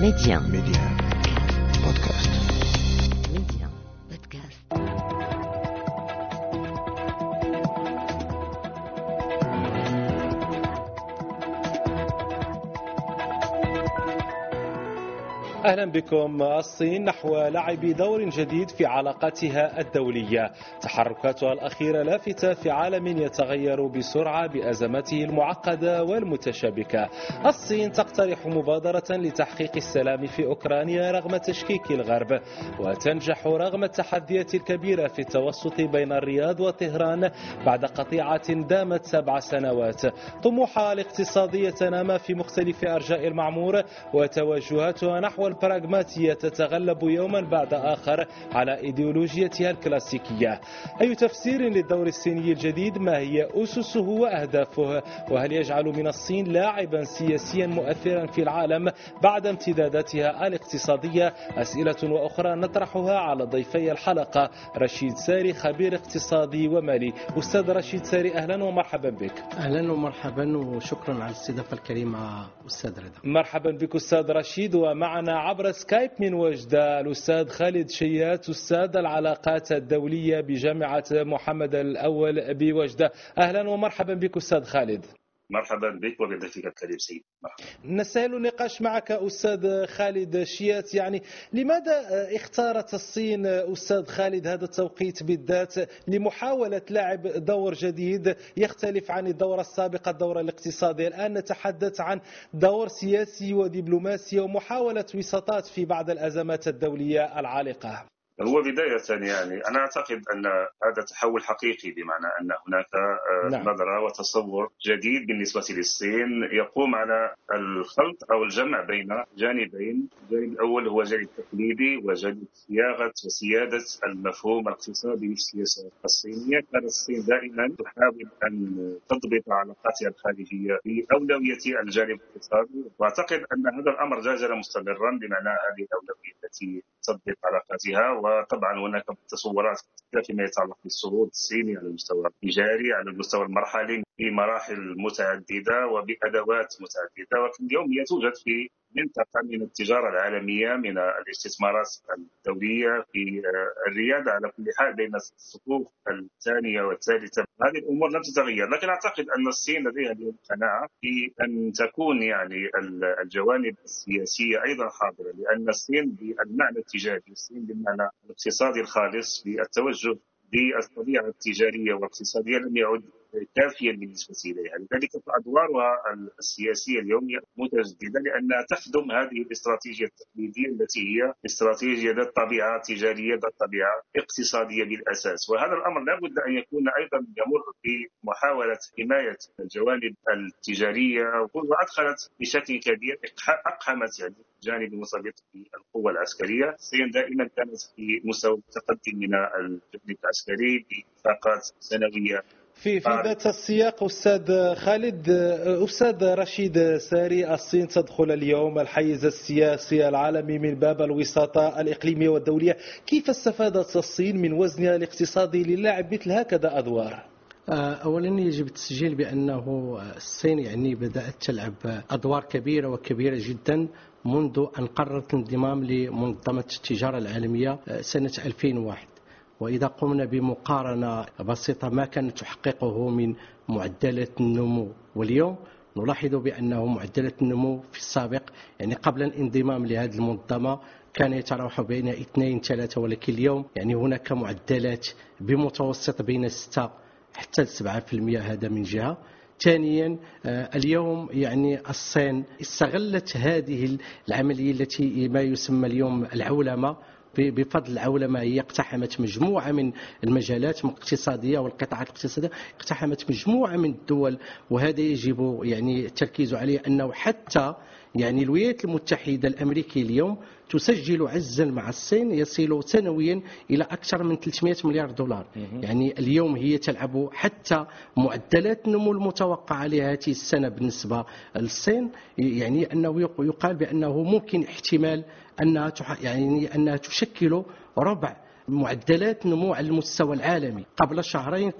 Média. Média. Podcast. أهلا بكم. الصين نحو لعب دور جديد في علاقاتها الدولية. تحركاتها الأخيرة لافتة في عالم يتغير بسرعة بأزماته المعقدة والمتشابكة. الصين تقترح مبادرة لتحقيق السلام في أوكرانيا رغم تشكيك الغرب وتنجح رغم التحديات الكبيرة في التوسط بين الرياض وطهران بعد قطيعة دامت سبع سنوات. طموحها الاقتصادية تنامى في مختلف أرجاء المعمور وتوجهاتها نحو البراغماتية تتغلب يوما بعد آخر على إيديولوجيتها الكلاسيكية. أي تفسير للدور الصيني الجديد؟ ما هي أسسه وأهدافه؟ وهل يجعل من الصين لاعبا سياسيا مؤثرا في العالم بعد امتداداتها الاقتصادية؟ أسئلة وأخرى نطرحها على ضيفي الحلقة رشيد ساري خبير اقتصادي ومالي. أستاذ رشيد ساري أهلا ومرحبا بك. أهلا ومرحبا وشكرا على الاستضافة الكريمة أستاذ رضا. مرحبا بك أستاذ رشيد ومعنا عبر سكايب من وجدة الأستاذ خالد شيات أستاذ العلاقات الدولية بجامعة محمد الأول بوجدة. أهلا ومرحبا بك أستاذ خالد. مرحبا بك وبضيفك الكريم سيد مرحبا. نستهل النقاش معك أستاذ خالد شيات. يعني لماذا اختارت الصين أستاذ خالد هذا التوقيت بالذات لمحاولة لعب دور جديد يختلف عن الدورة السابقة الدورة الاقتصادية؟ الآن نتحدث عن دور سياسي ودبلوماسي ومحاولة وساطات في بعض الأزمات الدولية العالقة. هو بداية يعني. أنا أعتقد أن هذا تحول حقيقي بمعنى أن هناك آه، نعم. نظرة وتصور جديد بالنسبة للصين يقوم على الخلط أو الجمع بين جانبين. الجانب الأول هو جانب تقليدي وجانب صياغة وسيادة المفهوم الاقتصادي للسياسة الصينية. كانت الصين دائما تحاول أن تضبط علاقاتها الخارجية بأولوية الجانب الاقتصادي. وأعتقد أن هذا الأمر زال مستمرا بمعنى هذه الأولوية التي تضبط علاقاتها وطبعا هناك تصورات كثيرة فيما يتعلق بالصعود الصيني على المستوى التجاري على المستوى المرحلي. بمراحل متعددة وبأدوات متعددة ولكن اليوم هي توجد في منطقة من التجارة العالمية من الاستثمارات الدولية في الريادة على كل حال بين الصفوف الثانية والثالثة. هذه الأمور لم تتغير لكن أعتقد أن الصين لديها اليوم قناعة في أن تكون يعني الجوانب السياسية أيضا حاضرة لأن الصين بالمعنى التجاري الصين بالمعنى الاقتصادي الخالص بالتوجه بالطبيعة التجارية والاقتصادية لم يعد كافيا بالنسبة إليها. لذلك أدوارها السياسية اليوم متجددة لأنها تخدم هذه الاستراتيجية التقليدية التي هي استراتيجية ذات طبيعة تجارية ذات طبيعة اقتصادية بالأساس. وهذا الأمر لا بد أن يكون أيضا يمر بمحاولة حماية الجوانب التجارية. وأدخلت بشكل كبير أقحمت يعني الجانب المرتبط بالقوة العسكرية. الصين دائما كانت في مستوى متقدم من الجانب العسكري باتفاقات سنوية في في ذات السياق أستاذ خالد أستاذ رشيد ساري الصين تدخل اليوم الحيز السياسي العالمي من باب الوساطة الإقليمية والدولية. كيف استفادت الصين من وزنها الاقتصادي للعب مثل هكذا أدوار؟ اولا يجب التسجيل بأنه الصين يعني بدأت تلعب أدوار كبيرة وكبيرة جدا منذ أن قررت الانضمام لمنظمة التجارة العالمية سنة 2001 وإذا قمنا بمقارنة بسيطة ما كانت تحققه من معدلات النمو. واليوم نلاحظ بأنه معدلات النمو في السابق يعني قبل الانضمام لهذه المنظمة كان يتراوح بين 2 3 ولكن اليوم يعني هناك معدلات بمتوسط بين 6 حتى 7% هذا من جهة. ثانيا اليوم يعني الصين استغلت هذه العملية التي ما يسمى اليوم العولمة. بفضل العولمة اقتحمت مجموعة من المجالات الاقتصادية والقطاعات الاقتصادية اقتحمت مجموعة من الدول وهذا يجب يعني التركيز عليه أنه حتى يعني الولايات المتحدة الأمريكية اليوم تسجل عزا مع الصين يصل سنويا إلى أكثر من 300 مليار دولار. يعني اليوم هي تلعب حتى معدلات النمو المتوقعه لهذه السنة بالنسبة للصين. يعني أنه يقال بأنه ممكن احتمال أنها يعني أنها تشكل ربع معدلات نمو على المستوى العالمي. قبل شهرين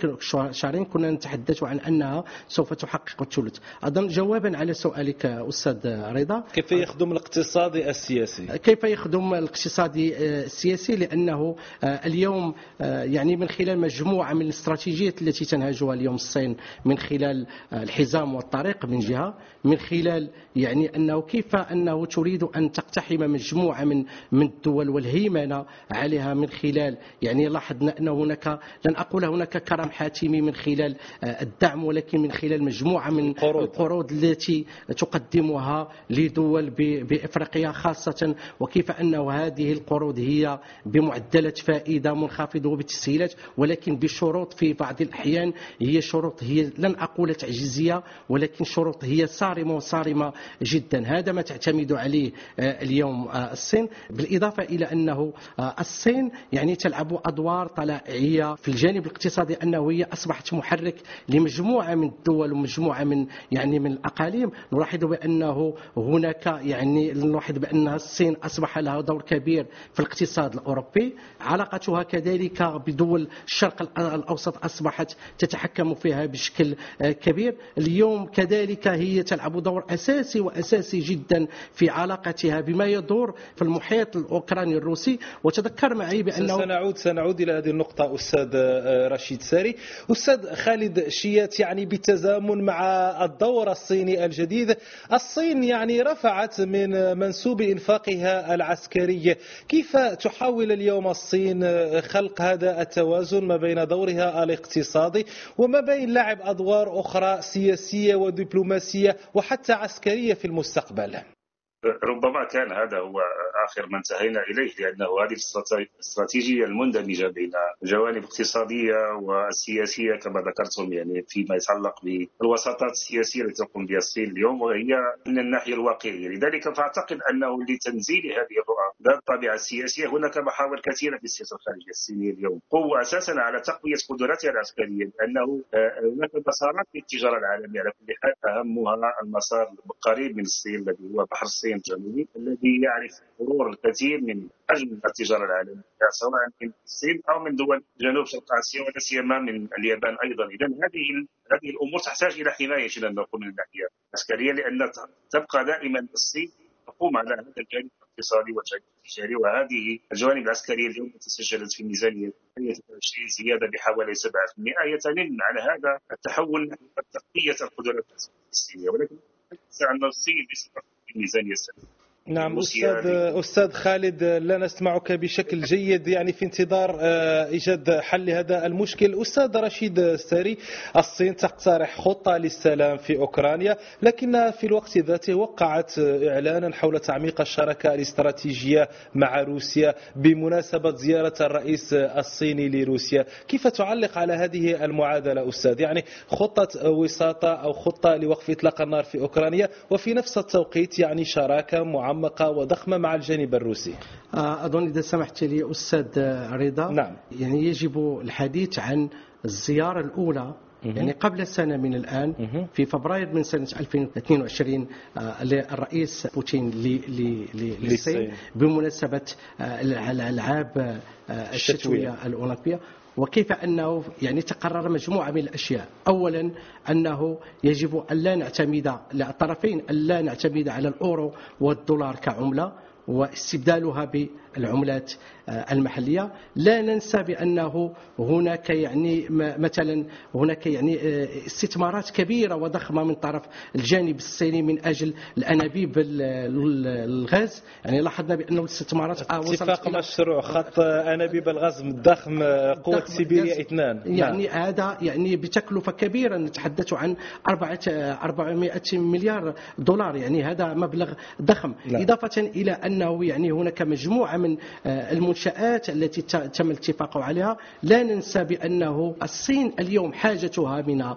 شهرين كنا نتحدث عن أنها سوف تحقق الثلث. اظن جوابا على سؤالك أستاذ رضا. كيف يخدم الاقتصادي السياسي؟ كيف يخدم الاقتصادي آه، السياسي؟ لأنه آه، اليوم آه، يعني من خلال مجموعة من الاستراتيجيات التي تنهجها اليوم الصين من خلال الحزام والطريق من جهة من خلال يعني أنه كيف أنه تريد أن تقتحم مجموعة من من الدول والهيمنة عليها من خلال يعني لاحظنا أن هناك لن أقول هناك كرم حاتمي من خلال الدعم ولكن من خلال مجموعة من القروض. القروض التي تقدمها لدول ب- بإفريقيا خاصة. وكيف انه هذه القروض هي بمعدلات فائدة منخفضة وبتسهيلات ولكن بشروط في بعض الأحيان هي شروط هي لن أقول تعجيزية ولكن شروط هي صارمة وصارمة جدا. هذا ما تعتمد عليه آه، اليوم آه، الصين. بالإضافة إلى أنه آه، الصين يعني تلعب أدوار طلائعية في الجانب الاقتصادي انه هي أصبحت محرك لمجموعة من الدول ومجموعة من يعني من الأقاليم. نلاحظ بأنه هناك يعني نلاحظ بأن الصين أصبح لها دور كبير في الاقتصاد الأوروبي. علاقتها كذلك بدول الشرق الأ- الأوسط أصبحت تتحكم فيها بشكل كبير. اليوم كذلك هي تلعب دور أساسي وأساسي جدا في علاقتها بما يدور في المحيط الأوكراني الروسي. وتذكر معي بانه سنعود سنعود إلى هذه النقطة أستاذ آه، رشيد ساري، أستاذ خالد شيات يعني بالتزامن مع الدور الصيني الجديد، الصين يعني رفعت من منسوب إنفاقها العسكري، كيف تحاول اليوم الصين خلق هذا التوازن ما بين دورها الاقتصادي وما بين لعب أدوار أخرى سياسية ودبلوماسية وحتى عسكرية في المستقبل؟ ربما كان هذا هو آخر ما انتهينا إليه لأنه هذه الاستراتي- الاستراتيجية المندمجة بين جوانب اقتصادية وسياسية كما ذكرتم يعني فيما يتعلق بالوساطات السياسية التي تقوم بها الصين اليوم وهي من الناحية الواقعية. لذلك فأعتقد أنه لتنزيل هذه الرؤى ذات الطابعه السياسية هناك محاور كثيرة في السياسة الخارجية الصينية اليوم. قوة أساسا على تقوية قدراتها العسكرية لأنه آه، هناك مسارات للتجارة العالمية على كل حال أهمها المسار القريب من الصين الذي هو بحر الصين. الجنوبي الذي يعرف مرور الكثير من حجم التجارة العالمية سواء من الصين أو من دول جنوب شرق آسيا ولا سيما من اليابان أيضا. اذا هذه هذه الأمور تحتاج إلى حماية لن نقول من الناحية العسكرية لأن تبقى دائما الصين تقوم على هذا الجانب الاقتصادي والجانب التجاري وهذه الجوانب العسكرية اليوم تسجلت في ميزانيه 2023 زيادة بحوالي 7% هي تنم على هذا التحول تقويه القدرات الصينيه ولكن الصين في الميزانيه السنويه نعم روسيا أستاذ أستاذ خالد لا نسمعك بشكل جيد يعني في انتظار آه، إيجاد حل لهذا المشكل. أستاذ رشيد ساري الصين تقترح خطة للسلام في أوكرانيا لكنها في الوقت ذاته وقعت إعلانا حول تعميق الشراكة الاستراتيجية مع روسيا بمناسبة زيارة الرئيس الصيني لروسيا. كيف تعلق على هذه المعادلة أستاذ؟ يعني خطة وساطة أو خطة لوقف إطلاق النار في أوكرانيا وفي نفس التوقيت يعني شراكة معمقه وضخمه مع الجانب الروسي آه، أظن إذا سمحت لي أستاذ رضا نعم. يعني يجب الحديث عن الزيارة الأولى يعني قبل سنة من الآن. في فبراير من سنة 2022 آه، للرئيس بوتين للصين. بمناسبة آه، الألعاب آه، الشتوية الأولمبية وكيف أنه يعني تقرر مجموعة من الأشياء، اولا أنه يجب أن لا نعتمد الطرفين أن لا نعتمد على الأورو والدولار كعملة واستبدالها بالعملات آه، المحلية، لا ننسى بأنه هناك يعني مثلا هناك يعني آه، استثمارات كبيرة وضخمة من طرف الجانب الصيني من أجل الأنابيب ال- ال- الغاز، يعني لاحظنا بأنه الاستثمارات آه، اتفاق مشروع خط أنابيب الغاز الضخم قوة سيبيريا. اثنان يعني نعم. هذا يعني بتكلفة كبيرة نتحدث عن 4 400 مليار دولار يعني هذا مبلغ ضخم نعم. إضافة إلى أنه يعني هناك مجموعة من آه، المنشآت التي تم الاتفاق عليها. لا ننسى بأنه الصين اليوم حاجتها من آه،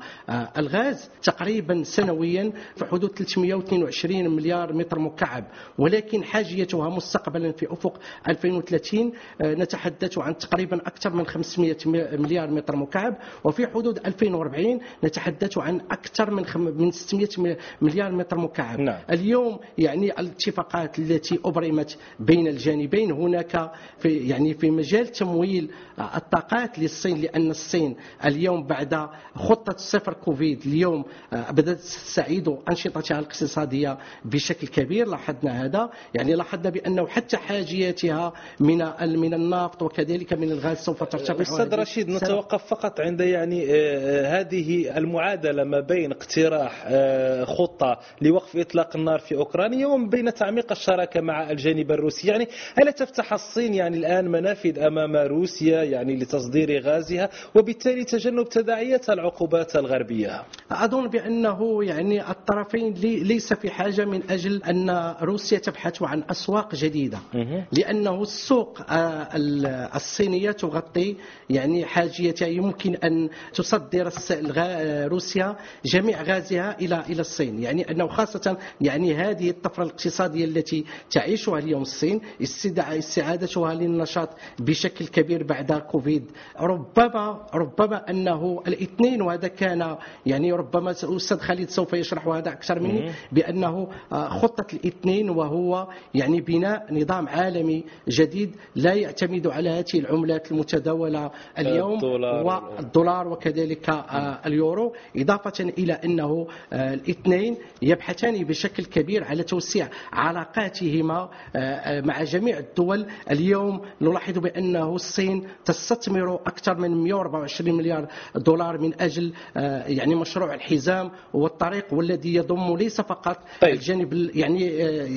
الغاز تقريبا سنويا في حدود 322 مليار متر مكعب ولكن حاجيتها مستقبلا في أفق 2030 آه، نتحدث عن تقريبا أكثر من 500 مليار متر مكعب. وفي حدود 2040 نتحدث عن أكثر من من 600 مليار متر مكعب. نعم. اليوم يعني الاتفاقات التي تراكمت بين الجانبين هناك في يعني في مجال تمويل الطاقات للصين لأن الصين اليوم بعد خطة صفر كوفيد اليوم بدأت تستعيد أنشطتها الاقتصادية بشكل كبير لاحظنا هذا. يعني لاحظنا بأنه حتى حاجياتها من من النفط وكذلك من الغاز سوف ترتفع. أستاذ رشيد نتوقف فقط عند يعني آه، هذه المعادلة ما بين اقتراح آه، خطة لوقف إطلاق النار في أوكرانيا وما بين تعميق الشراكة مع الجانب الروسي. يعني هل تفتح الصين يعني الآن منافذ أمام روسيا يعني لتصدير غازها وبالتالي تجنب تداعيات العقوبات الغربية. أظن بأنه يعني الطرفين ليس في حاجة من أجل أن روسيا تبحث عن أسواق جديدة. لأنه السوق آه، الصينية تغطي يعني حاجيتها. يمكن أن تصدر روسيا جميع غازها إلى إلى الصين. يعني أنه خاصة يعني هذه الطفرة الاقتصادية التي تعيشها اليوم الصين استعادتها للنشاط بشكل كبير بعد كوفيد. ربما ربما أنه الاثنين وهذا كان يعني ربما الأستاذ خالد سوف يشرح هذا أكثر مني بأنه آه، خطة الاثنين وهو يعني بناء نظام عالمي جديد لا يعتمد على هذه العملات المتداولة اليوم الدولار. والدولار وكذلك آه، اليورو. إضافة إلى أنه آه، الاثنين يبحثان بشكل كبير على توسيع علاقاتهما مع جميع الدول اليوم نلاحظ بأنه الصين تستثمر أكثر من 124 مليار دولار من أجل يعني مشروع الحزام والطريق والذي يضم ليس فقط طيب. الجانب يعني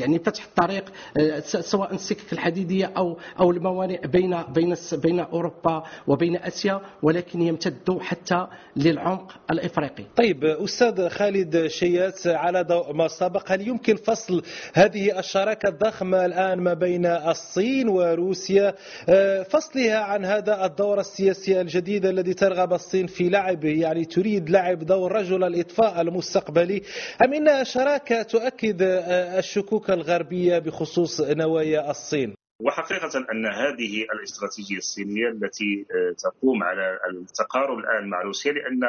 يعني فتح الطريق سواء السكك الحديدية أو أو الموانئ بين بين بين أوروبا وبين آسيا ولكن يمتد حتى للعمق الإفريقي. طيب أستاذ خالد شيات على ضوء ما سبق هل يمكن فصل هذه الشراكة الضخمة الآن ما بين الصين وروسيا آه، فصلها عن هذا الدور السياسي الجديد الذي ترغب الصين في لعبه يعني تريد لعب دور رجل الإطفاء المستقبلي أم انها شراكة تؤكد آه، الشكوك الغربية بخصوص نوايا الصين؟ وحقيقة أن هذه الاستراتيجية الصينية التي آه، تقوم على التقارب الآن مع روسيا لأن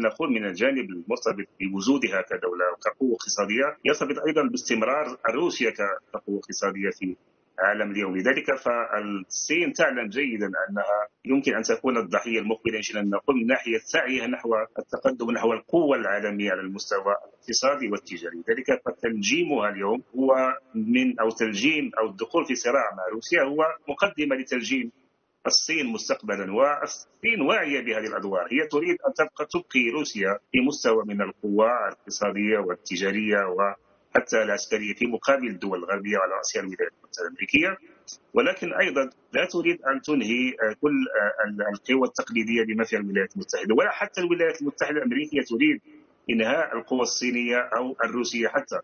نقول من الجانب المرتبط بوجودها كدولة وكقوة اقتصادية يرتبط أيضا باستمرار روسيا كقوة اقتصادية في العالم اليوم. لذلك فالصين تعلم جيدا أنها يمكن أن تكون الضحية المقبلة. إن نقول من ناحية سعيها نحو التقدم نحو القوة العالمية على المستوى الاقتصادي والتجاري. لذلك فتنجيمها اليوم هو من أو تلجيم أو الدخول في صراع مع روسيا هو مقدمة لتلجيم الصين مستقبلا. والصين واعية بهذه الأدوار. هي تريد أن تبقى تبقي روسيا في مستوى من القوة الاقتصادية والتجارية و حتى العسكرية في مقابل الدول الغربية وعلى راسها الولايات المتحدة الأمريكية. ولكن أيضا لا تريد أن تنهي كل القوى التقليدية بما فيها الولايات المتحدة ولا حتى الولايات المتحدة الأمريكية تريد إنهاء القوى الصينية أو الروسية حتى.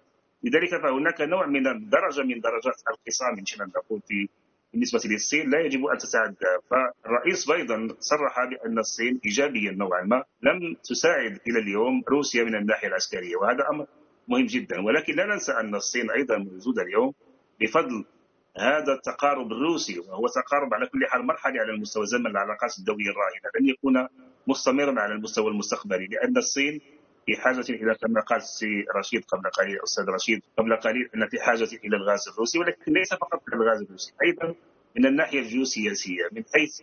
لذلك فهناك نوع من الدرجة من درجات الخصام إن شئنا نقول في بالنسبة للصين لا يجب أن تتعدى. فالرئيس بايدن صرح بأن الصين ايجابيا نوعا ما لم تساعد إلى اليوم روسيا من الناحية العسكرية وهذا أمر مهم جدا. ولكن لا ننسى أن الصين أيضا موجودة اليوم بفضل هذا التقارب الروسي وهو تقارب على كل حال مرحلي على المستوى زمن العلاقات الدولية الراهنة. لن يكون مستمرا على المستوى المستقبلي لأن الصين في حاجة إلى كما قال السي رشيد قبل قليل أستاذ رشيد قبل قليل أن في حاجة إلى الغاز الروسي ولكن ليس فقط الغاز الروسي أيضا من الناحية الجيوسياسية من حيث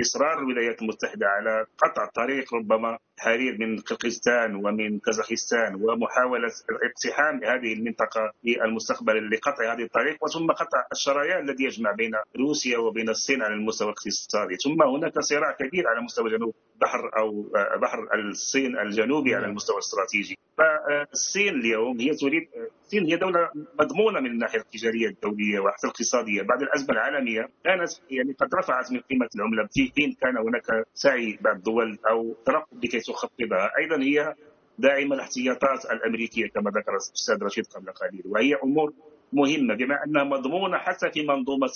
إصرار الولايات المتحدة على قطع طريق ربما حرير من قرقيزستان ومن كازاخستان ومحاولة اقتحام هذه المنطقة في المستقبل لقطع هذه الطريق وثم قطع الشريان الذي يجمع بين روسيا وبين الصين على المستوى الاقتصادي. ثم هناك صراع كبير على مستوى جنوب بحر أو بحر الصين الجنوبي على المستوى الاستراتيجي. فالصين اليوم هي تريد الصين هي دولة مضمونة من الناحية التجارية الدولية وحتى الاقتصادية. بعد الأزمة العالمية كانت يعني قد رفعت من قيمة العملة. في حين كان هناك سعي بعض الدول أو ترقب لكي تخفضها. أيضا هي داعمة الاحتياطات الأمريكية كما ذكر الأستاذ رشيد قبل قليل. وهي أمور مهمة بما أنها مضمونة حتى في منظومة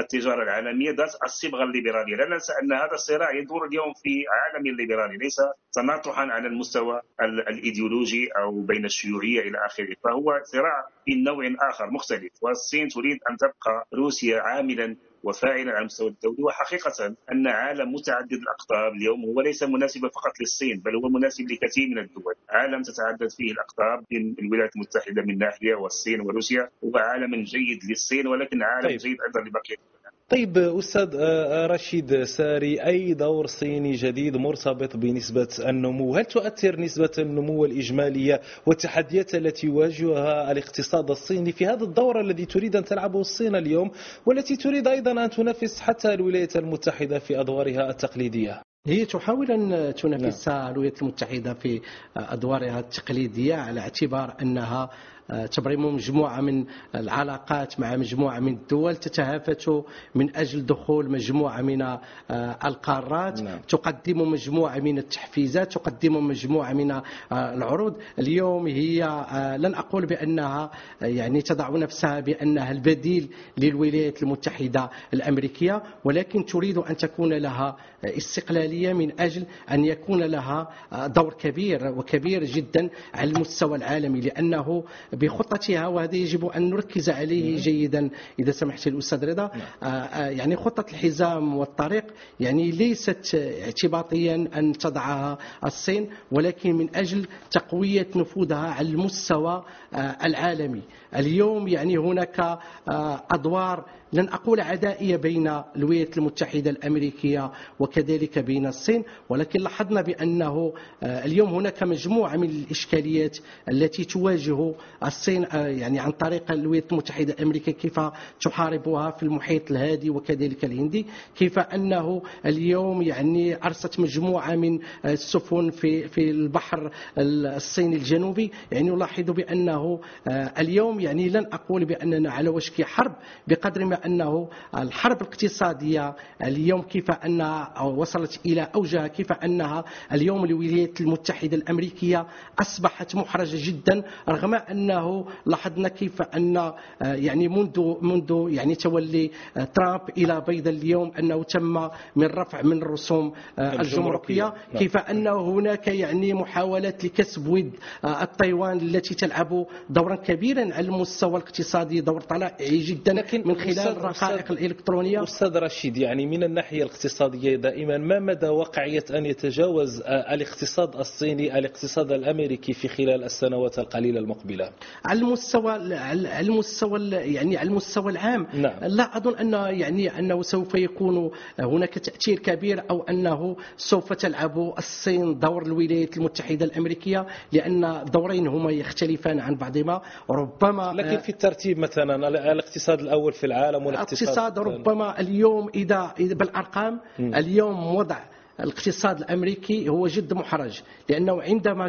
التجارة العالمية ذات الصبغة الليبرالية، لا ننسى أن هذا الصراع يدور اليوم في عالم ليبرالي ليس تناطحا على المستوى الإيديولوجي أو بين الشيوعية إلى آخره، فهو صراع من نوع آخر مختلف، والصين تريد أن تبقى روسيا عاملا وفاعلا على المستوى الدولي وحقيقة أن عالم متعدد الأقطاب اليوم هو ليس مناسبا فقط للصين بل هو مناسب لكثير من الدول. عالم تتعدد فيه الأقطاب بين الولايات المتحدة من ناحية والصين وروسيا هو عالم جيد للصين ولكن عالم طيب. جيد أيضا لبقية طيب أستاذ آه، رشيد ساري أي دور صيني جديد مرتبط بنسبة النمو؟ هل تؤثر نسبة النمو الإجمالية والتحديات التي يواجهها الاقتصاد الصيني في هذا الدور الذي تريد أن تلعبه الصين اليوم والتي تريد أيضا أن تنافس حتى الولايات المتحدة في أدوارها التقليدية؟ هي تحاول أن تنافس الولايات المتحدة في أدوارها التقليدية على اعتبار أنها تبرم مجموعة من العلاقات مع مجموعة من الدول تتهافت من أجل دخول مجموعة من آه، القارات نعم. تقدم مجموعة من التحفيزات تقدم مجموعة من آه، العروض اليوم هي آه، لن أقول بأنها يعني تضع نفسها بأنها البديل للولايات المتحدة الأمريكية ولكن تريد أن تكون لها استقلالية من أجل أن يكون لها دور كبير وكبير جدا على المستوى العالمي لأنه بخطتها وهذا يجب أن نركز عليه جيدا. إذا سمحت الأستاذ رضا آه، آه، يعني خطة الحزام والطريق يعني ليست اعتباطيا أن تضعها الصين ولكن من أجل تقوية نفوذها على المستوى آه، العالمي. اليوم يعني هناك أدوار لن أقول عدائية بين الولايات المتحدة الأمريكية وكذلك بين الصين ولكن لاحظنا بأنه اليوم هناك مجموعة من الإشكاليات التي تواجه الصين يعني عن طريق الولايات المتحدة الأمريكية كيف تحاربها في المحيط الهادي وكذلك الهندي كيف أنه اليوم يعني أرست مجموعة من السفن في في البحر الصيني الجنوبي. يعني نلاحظ بأنه اليوم يعني لن أقول بأننا على وشك حرب بقدر ما أنه الحرب الاقتصادية اليوم كيف أنها وصلت إلى أوجها كيف أنها اليوم الولايات المتحدة الأمريكية أصبحت محرجة جدا رغم أنه لاحظنا كيف أن يعني منذ منذ يعني تولي ترامب إلى بيض اليوم أنه تم من رفع من الرسوم الجمركية. نعم. كيف أن هناك يعني محاولات لكسب ود التايوان التي تلعب دورا كبيرا على المستوى الاقتصادي دور طلائعي جدا لكن من خلال الرقائق الإلكترونية. أستاذ رشيد يعني من الناحية الاقتصادية دائما ما مدى واقعية أن يتجاوز آه، الاقتصاد الصيني الاقتصاد الأمريكي في خلال السنوات القليلة المقبلة؟ على المستوى على المستوى يعني على المستوى العام نعم. لا أظن أن يعني أنه سوف يكون هناك تأثير كبير أو أنه سوف تلعب الصين دور الولايات المتحدة الأمريكية لأن الدورين هما يختلفان عن بعضهما ربما لكن في الترتيب مثلا الاقتصاد الأول في العالم والاقتصاد الاقتصاد ربما اليوم إذا بالأرقام مم. اليوم وضع الاقتصاد الأمريكي هو جد محرج لأنه عندما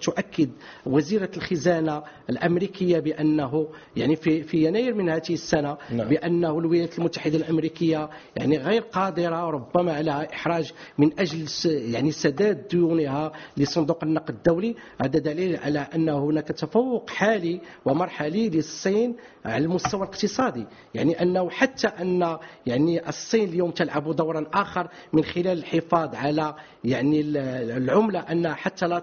تؤكد وزيرة الخزانة الأمريكية بأنه يعني في في يناير من هذه السنة نعم. بأنه الولايات المتحدة الأمريكية يعني غير قادرة ربما على إحراج من أجل يعني سداد ديونها لصندوق النقد الدولي هذا دليل على أن هناك تفوق حالي ومرحلي للصين على المستوى الاقتصادي يعني أنه حتى أن يعني الصين اليوم تلعب دورا آخر من خلال الحفاظ على يعني ال- العملة انها حتى لا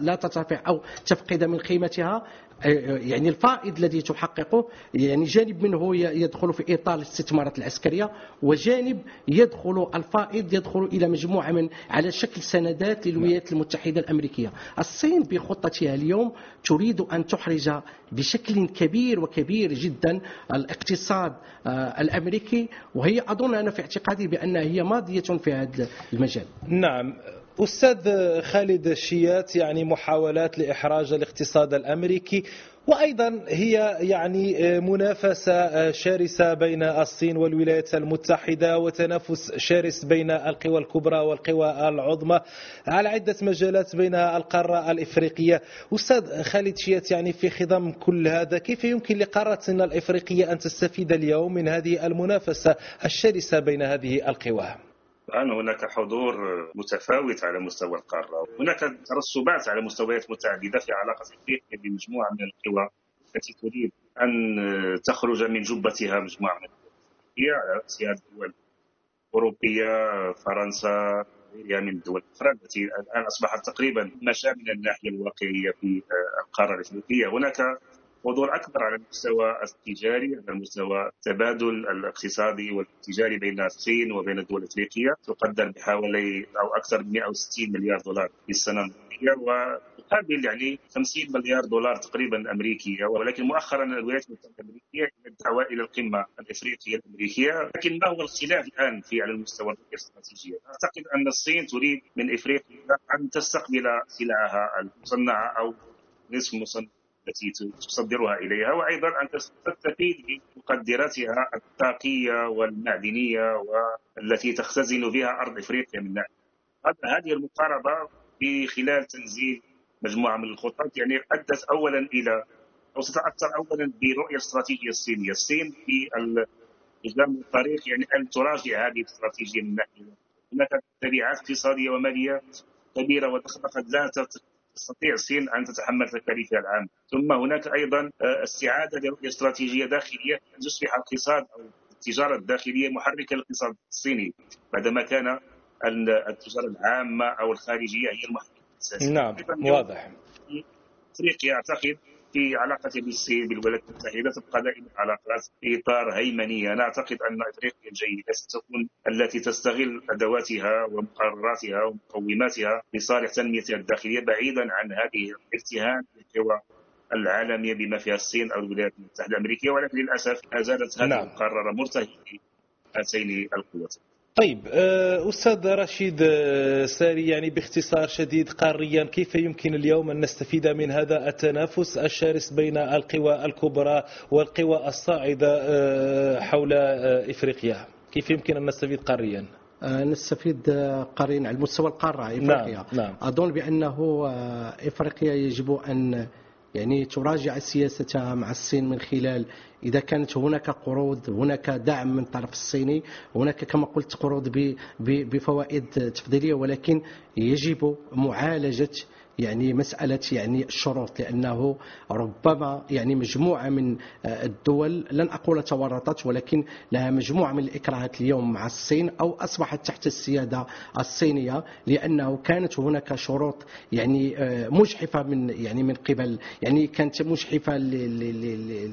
لا ترتفع أو تفقد من قيمتها. يعني الفائض الذي تحققه يعني جانب منه يدخل في إطار الاستثمارات العسكرية وجانب يدخل الفائض يدخل إلى مجموعة من على شكل سندات للولايات المتحدة الأمريكية. الصين بخطتها اليوم تريد أن تحرج بشكل كبير وكبير جدا الاقتصاد آه، الأمريكي وهي أظن أنا في اعتقادي بانها هي ماضية في هذا المجال. نعم أستاذ خالد الشيات يعني محاولات لإحراج الاقتصاد الأمريكي وأيضا هي يعني منافسة شرسة بين الصين والولايات المتحدة وتنافس شرس بين القوى الكبرى والقوى العظمى على عدة مجالات بينها القارة الإفريقية. أستاذ خالد شيات يعني في خضم كل هذا كيف يمكن لقارتنا الإفريقية أن تستفيد اليوم من هذه المنافسة الشرسة بين هذه القوى؟ الآن هناك حضور متفاوت على مستوى القارة. هناك ترسبات على مستويات متعددة في علاقة أفريقيا بمجموعة من القوى التي تريد أن تخرج من جبتها مجموعة من الدول الدول الأوروبية فرنسا غيرها من الدول الأخرى التي الآن أصبحت تقريبا مشى من الناحية الواقعية في القارة الأفريقية. هناك حضور أكبر على المستوى التجاري على المستوى التبادل الاقتصادي والتجاري بين الصين وبين الدول الأفريقية. تقدر بحوالي أو أكثر من 160 مليار دولار في السنة الماضية وتقابل يعني 50 مليار دولار تقريبا أمريكية. ولكن مؤخرا الولايات المتحدة الأمريكية الدعوه إلى القمة الأفريقية الأمريكية. لكن ما هو الخلاف الآن في على المستوى الاستراتيجي أعتقد أن الصين تريد من أفريقيا أن تستقبل سلعها المصنعة أو نصف مصنع التي تصدرها إليها وأيضا أن تستفيد بمقدراتها الطاقية والمعدنية والتي تختزن بها أرض إفريقيا من ناحية. هذه المقاربة في خلال تنزيل مجموعة من الخطط يعني أدت اولا إلى أو ستاثر اولا بالرؤيه الاستراتيجيه الصينية، الصين في قدام الطريق يعني أن تراجع هذه الاستراتيجية من ناحية. هناك تبعات اقتصادية ومالية كبيرة وضخمه قد لا تستطيع الصين أن تتحمل تكاليفها العامة، ثم هناك أيضا استعادة لرؤيه استراتيجية داخلية أن يصبح الاقتصاد أو التجارة الداخلية محركه للاقتصاد الصيني بعدما كان التجارة العامة أو الخارجية هي المحرك الأساسي. نعم واضح. إفريقيا أعتقد في علاقة بالصين بالولايات المتحدة تبقى دائما علاقات في إطار هيمنية أنا أعتقد أن أفريقيا الجيدة ستكون التي تستغل أدواتها ومقرراتها ومقوماتها لصالح تنميتها الداخلية بعيدا عن هذه الافتهام بالقوى العالمية بما فيها الصين أو الولايات المتحدة الأمريكية ولكن للأسف ما زالت هذه نعم. المقررة مرتهنة هاتين القوتين طيب آه، أستاذ رشيد آه، ساري يعني باختصار شديد قاريا كيف يمكن اليوم أن نستفيد من هذا التنافس الشرس بين القوى الكبرى والقوى الصاعدة آه، حول إفريقيا كيف يمكن أن نستفيد قاريا؟ نستفيد قاريا على مستوى القارة إفريقيا نعم. نعم. أظن بأنه إفريقيا يجب أن يعني تراجع سياستها مع الصين من خلال إذا كانت هناك قروض هناك دعم من الطرف الصيني هناك كما قلت قروض بفوائد تفضيلية ولكن يجب معالجة يعني مسألة يعني الشروط لأنه ربما يعني مجموعة من آه، الدول لن أقول تورطت ولكن لها مجموعة من الإكراهات اليوم مع الصين أو أصبحت تحت السيادة الصينية لأنه كانت هناك شروط يعني آه، مجحفة من يعني من قبل. يعني كانت مجحفة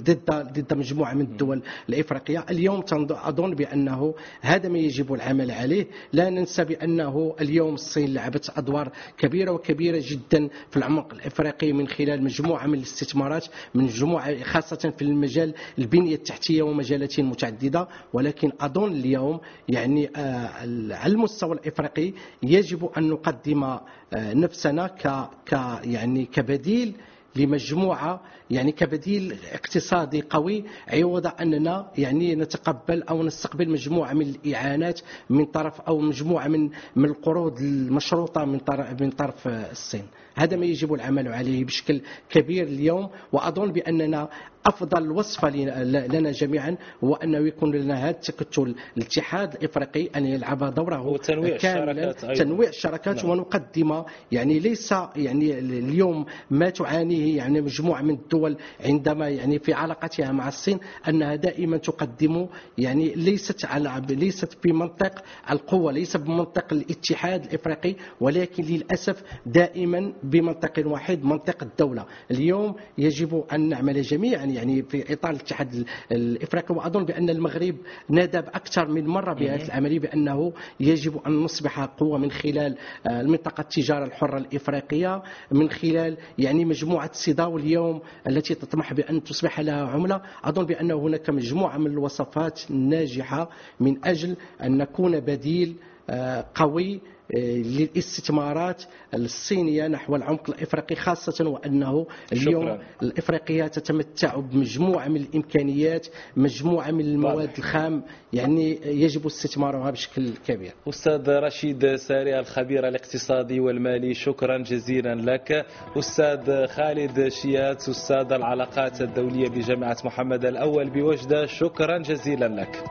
ضد ضد مجموعة من الدول الإفريقية. اليوم أظن بأنه هذا ما يجب العمل عليه. لا ننسى بأنه اليوم الصين لعبت أدوار كبيرة وكبيرة جدا في العمق الافريقي من خلال مجموعة من الاستثمارات من مجموعة خاصة في المجال البنية التحتية ومجالات متعددة. ولكن أظن اليوم يعني آه، على المستوى الإفريقي يجب أن نقدم آه، نفسنا ك يعني كبديل لمجموعة يعني كبديل اقتصادي قوي عوض أننا يعني نتقبل أو نستقبل مجموعة من الإعانات من طرف أو مجموعة من من القروض المشروطة من طرف من طرف الصين. هذا ما يجب العمل عليه بشكل كبير اليوم وأظن بأننا أفضل وصفه لنا جميعا هو أنه يكون لنا هذا التكتل الاتحاد الإفريقي أن يلعب دوره وتنويع الشراكات أيضا. تنويع الشراكات نعم. ونقدم يعني ليس يعني اليوم ما تعانيه يعني مجموعة من الدول عندما يعني في علاقتها مع الصين أنها دائما تقدم يعني ليست على ليست بمنطق القوة ليس بمنطق الاتحاد الإفريقي ولكن للأسف دائما بمنطق واحد منطق الدولة اليوم يجب أن نعمل جميعا يعني في إطار الاتحاد الإفريقي وأظن بأن المغرب نادى أكثر من مرة بهذه العملية بأنه يجب أن نصبح قوة من خلال آه، المنطقة التجارة الحرة الإفريقية من خلال يعني مجموعة سيداو اليوم التي تطمح بأن تصبح لها عملة. أظن بأن هناك مجموعة من الوصفات الناجحه من أجل أن نكون بديل آه، قوي للاستثمارات الصينية نحو العمق الإفريقي خاصة وأنه اليوم شكرا. الإفريقية تتمتع بمجموعة من الإمكانيات مجموعة من المواد الخام يعني يجب استثمارها بشكل كبير. أستاذ رشيد ساري الخبير الاقتصادي والمالي شكرا جزيلا لك. أستاذ خالد شيات أستاذ العلاقات الدولية بجامعة محمد الأول بوجدة شكرا جزيلا لك.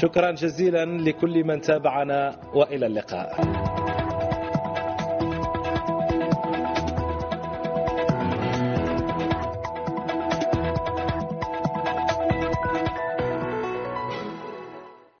شكرا جزيلا لكل من تابعنا وإلى اللقاء.